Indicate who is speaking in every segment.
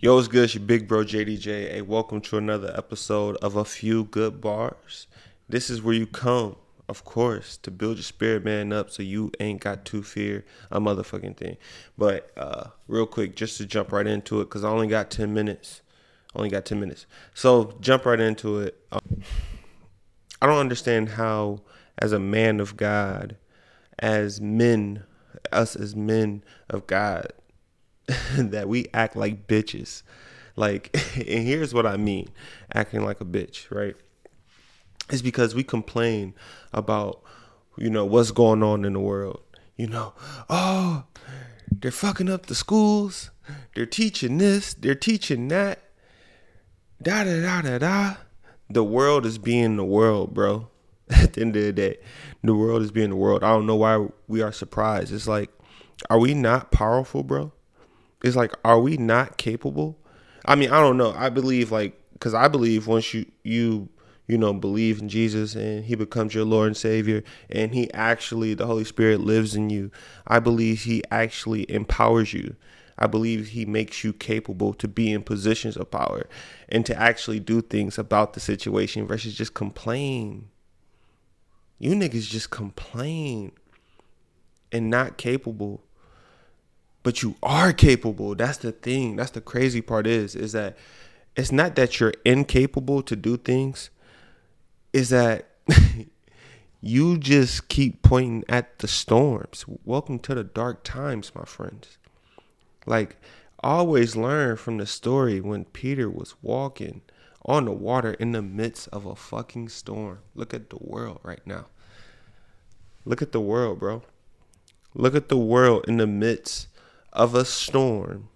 Speaker 1: Yo, what's good? It's your big bro JDJ. Hey, welcome to another episode of A Few Good Bars. This is where you come, of course, to build your spirit man up so you ain't got to fear a motherfucking thing. But uh real quick, just to jump right into it, because I only got 10 minutes. Only got 10 minutes. So jump right into it. Um, I don't understand how, as a man of God, as men, us as men of God, that we act like bitches. Like, and here's what I mean acting like a bitch, right? It's because we complain about, you know, what's going on in the world. You know, oh, they're fucking up the schools. They're teaching this. They're teaching that. Da da da da da. The world is being the world, bro. At the end of the day, the world is being the world. I don't know why we are surprised. It's like, are we not powerful, bro? It's like are we not capable? I mean i don't know. I believe like because i believe once you you you know believe in jesus and he becomes your lord and savior and he actually the holy spirit lives in you i believe he actually empowers you. I believe he makes you capable to be in positions of power and to actually do things about the situation versus just complain. You niggas just complain and not capable but you are capable. That's the thing. That's the crazy part is is that it's not that you're incapable to do things. Is that you just keep pointing at the storms. Welcome to the dark times, my friends. Like always learn from the story when Peter was walking on the water in the midst of a fucking storm. Look at the world right now. Look at the world, bro. Look at the world in the midst of a storm,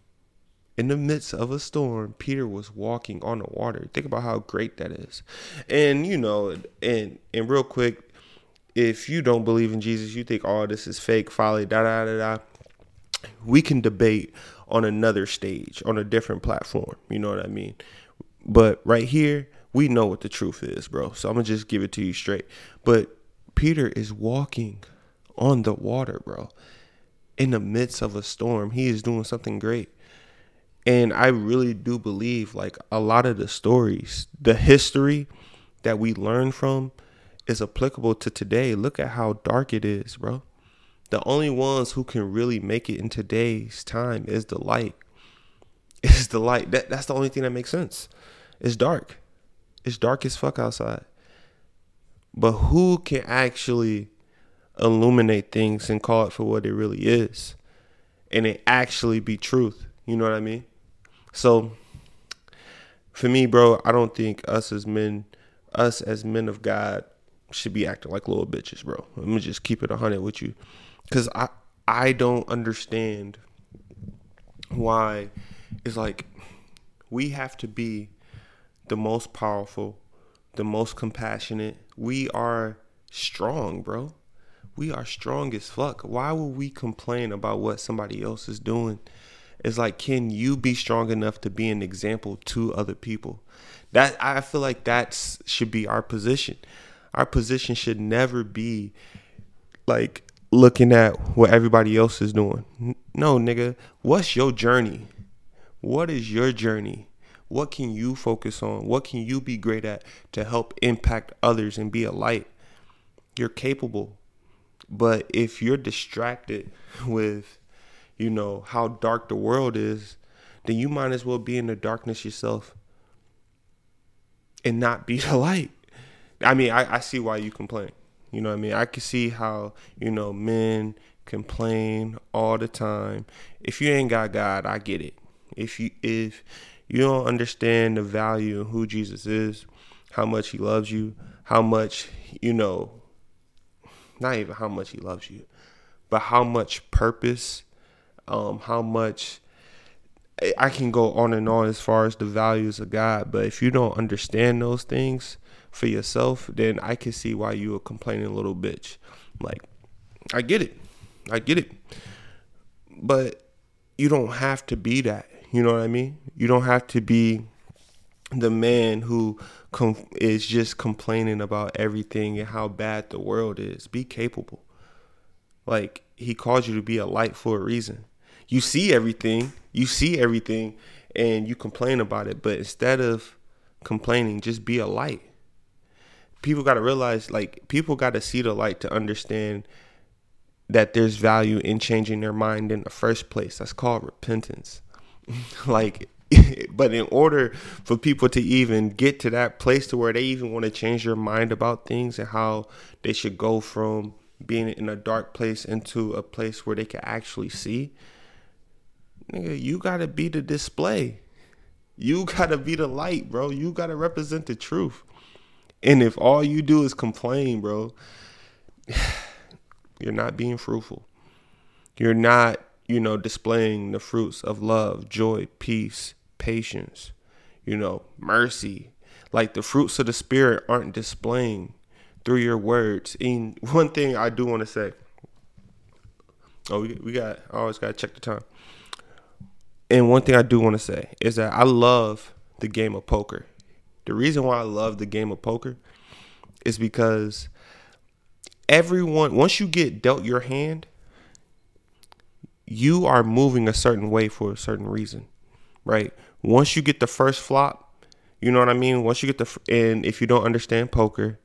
Speaker 1: in the midst of a storm, Peter was walking on the water. Think about how great that is. And you know, and and real quick, if you don't believe in Jesus, you think all oh, this is fake, folly, da da da da. We can debate on another stage, on a different platform. You know what I mean? But right here, we know what the truth is, bro. So I'm gonna just give it to you straight. But Peter is walking on the water, bro in the midst of a storm, he is doing something great. And I really do believe like a lot of the stories, the history that we learn from is applicable to today. Look at how dark it is, bro. The only ones who can really make it in today's time is the light. Is the light. That that's the only thing that makes sense. It's dark. It's dark as fuck outside. But who can actually illuminate things and call it for what it really is. And it actually be truth. You know what i mean? So for me bro i don't think us as men us as men of god should be acting like little bitches bro. Let me just keep it 100 with you. Because i i don't understand why it's like we have to be the most powerful the most compassionate. We are strong bro we are strong as fuck. Why would we complain about what somebody else is doing? It's like, can you be strong enough to be an example to other people? That I feel like that should be our position. Our position should never be like looking at what everybody else is doing. No, nigga, what's your journey? What is your journey? What can you focus on? What can you be great at to help impact others and be a light? You're capable. But if you're distracted with, you know, how dark the world is, then you might as well be in the darkness yourself and not be the light. I mean, I, I see why you complain. You know what I mean? I can see how, you know, men complain all the time. If you ain't got God, I get it. If you if you don't understand the value of who Jesus is, how much he loves you, how much, you know, not even how much he loves you, but how much purpose, um, how much I can go on and on as far as the values of God. But if you don't understand those things for yourself, then I can see why you are complaining little bitch. Like, I get it. I get it. But you don't have to be that. You know what I mean? You don't have to be the man who com- is just complaining about everything and how bad the world is. Be capable. Like he calls you to be a light for a reason. You see everything. You see everything and you complain about it. But instead of complaining, just be a light. People got to realize, like, people got to see the light to understand that there's value in changing their mind in the first place. That's called repentance. like, but in order for people to even get to that place to where they even want to change their mind about things and how they should go from being in a dark place into a place where they can actually see, nigga, you gotta be the display. You gotta be the light, bro. You gotta represent the truth. And if all you do is complain, bro, you're not being fruitful. You're not, you know, displaying the fruits of love, joy, peace, patience, you know, mercy. Like the fruits of the spirit aren't displaying through your words. And one thing I do want to say. Oh, we, we got. I always got to check the time. And one thing I do want to say is that I love the game of poker. The reason why I love the game of poker is because everyone, once you get dealt your hand, you are moving a certain way for a certain reason, right? Once you get the first flop, you know what I mean? Once you get the, and if you don't understand poker,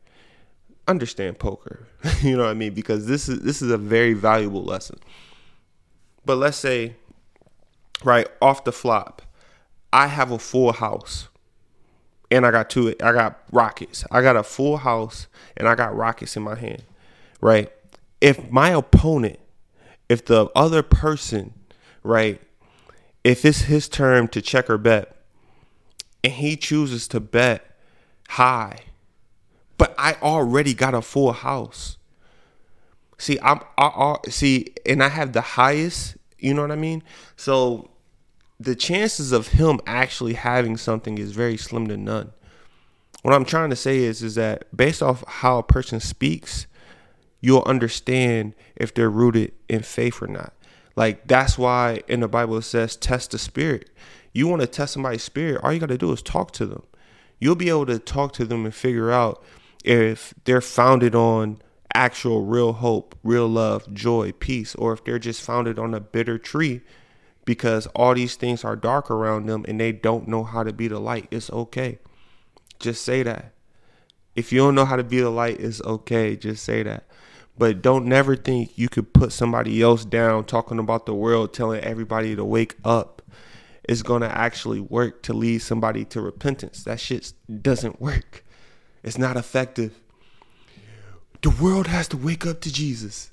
Speaker 1: understand poker. you know what I mean? Because this is this is a very valuable lesson. But let's say right off the flop, I have a full house. And I got two I got rockets. I got a full house and I got rockets in my hand. Right? If my opponent, if the other person, right, if it's his turn to check or bet and he chooses to bet high but I already got a full house. See, I'm I, I see, and I have the highest. You know what I mean? So the chances of him actually having something is very slim to none. What I'm trying to say is, is that based off how a person speaks, you'll understand if they're rooted in faith or not. Like that's why in the Bible it says test the spirit. You want to test somebody's spirit, all you got to do is talk to them. You'll be able to talk to them and figure out if they're founded on actual real hope, real love, joy, peace, or if they're just founded on a bitter tree because all these things are dark around them and they don't know how to be the light. It's okay. Just say that. If you don't know how to be the light, it's okay. Just say that. But don't never think you could put somebody else down talking about the world, telling everybody to wake up. It's going to actually work to lead somebody to repentance. That shit doesn't work. It's not effective. The world has to wake up to Jesus.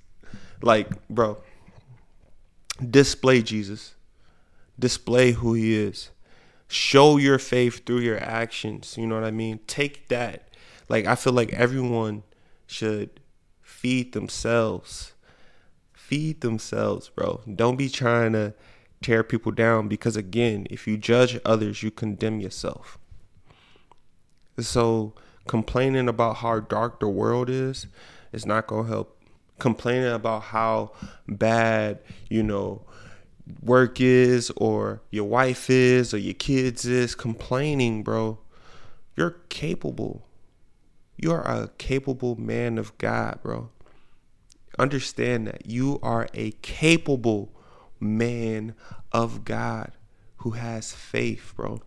Speaker 1: Like, bro, display Jesus. Display who he is. Show your faith through your actions. You know what I mean? Take that. Like, I feel like everyone should feed themselves. Feed themselves, bro. Don't be trying to tear people down because, again, if you judge others, you condemn yourself. So, complaining about how dark the world is is not going to help. Complaining about how bad, you know, work is or your wife is or your kids is, complaining, bro. You're capable. You're a capable man of God, bro. Understand that you are a capable man of God who has faith, bro.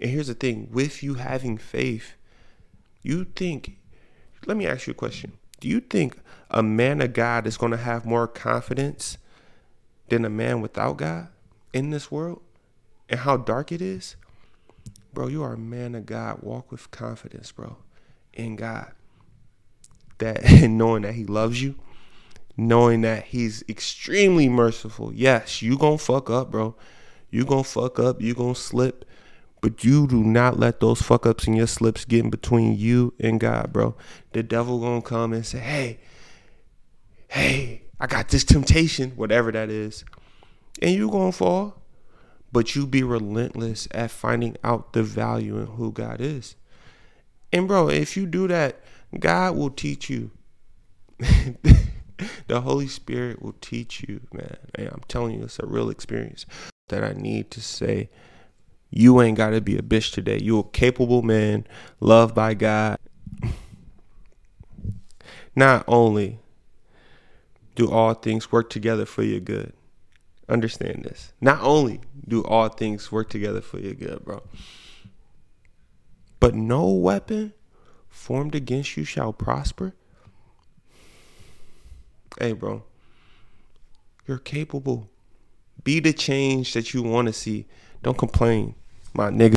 Speaker 1: And here's the thing with you having faith, you think, let me ask you a question. Do you think a man of God is going to have more confidence than a man without God in this world and how dark it is? Bro, you are a man of God. Walk with confidence, bro, in God. That and knowing that He loves you, knowing that He's extremely merciful. Yes, you gonna fuck up, bro. You gonna fuck up. You gonna slip. But you do not let those fuck ups and your slips get in between you and God, bro. The devil gonna come and say, hey, hey, I got this temptation, whatever that is. And you gonna fall. But you be relentless at finding out the value in who God is. And bro, if you do that, God will teach you. the Holy Spirit will teach you, man. I'm telling you, it's a real experience that I need to say you ain't got to be a bitch today. You're a capable man, loved by God. Not only do all things work together for your good, understand this. Not only do all things work together for your good, bro, but no weapon formed against you shall prosper. Hey, bro, you're capable. Be the change that you want to see. Don't complain, my nigga.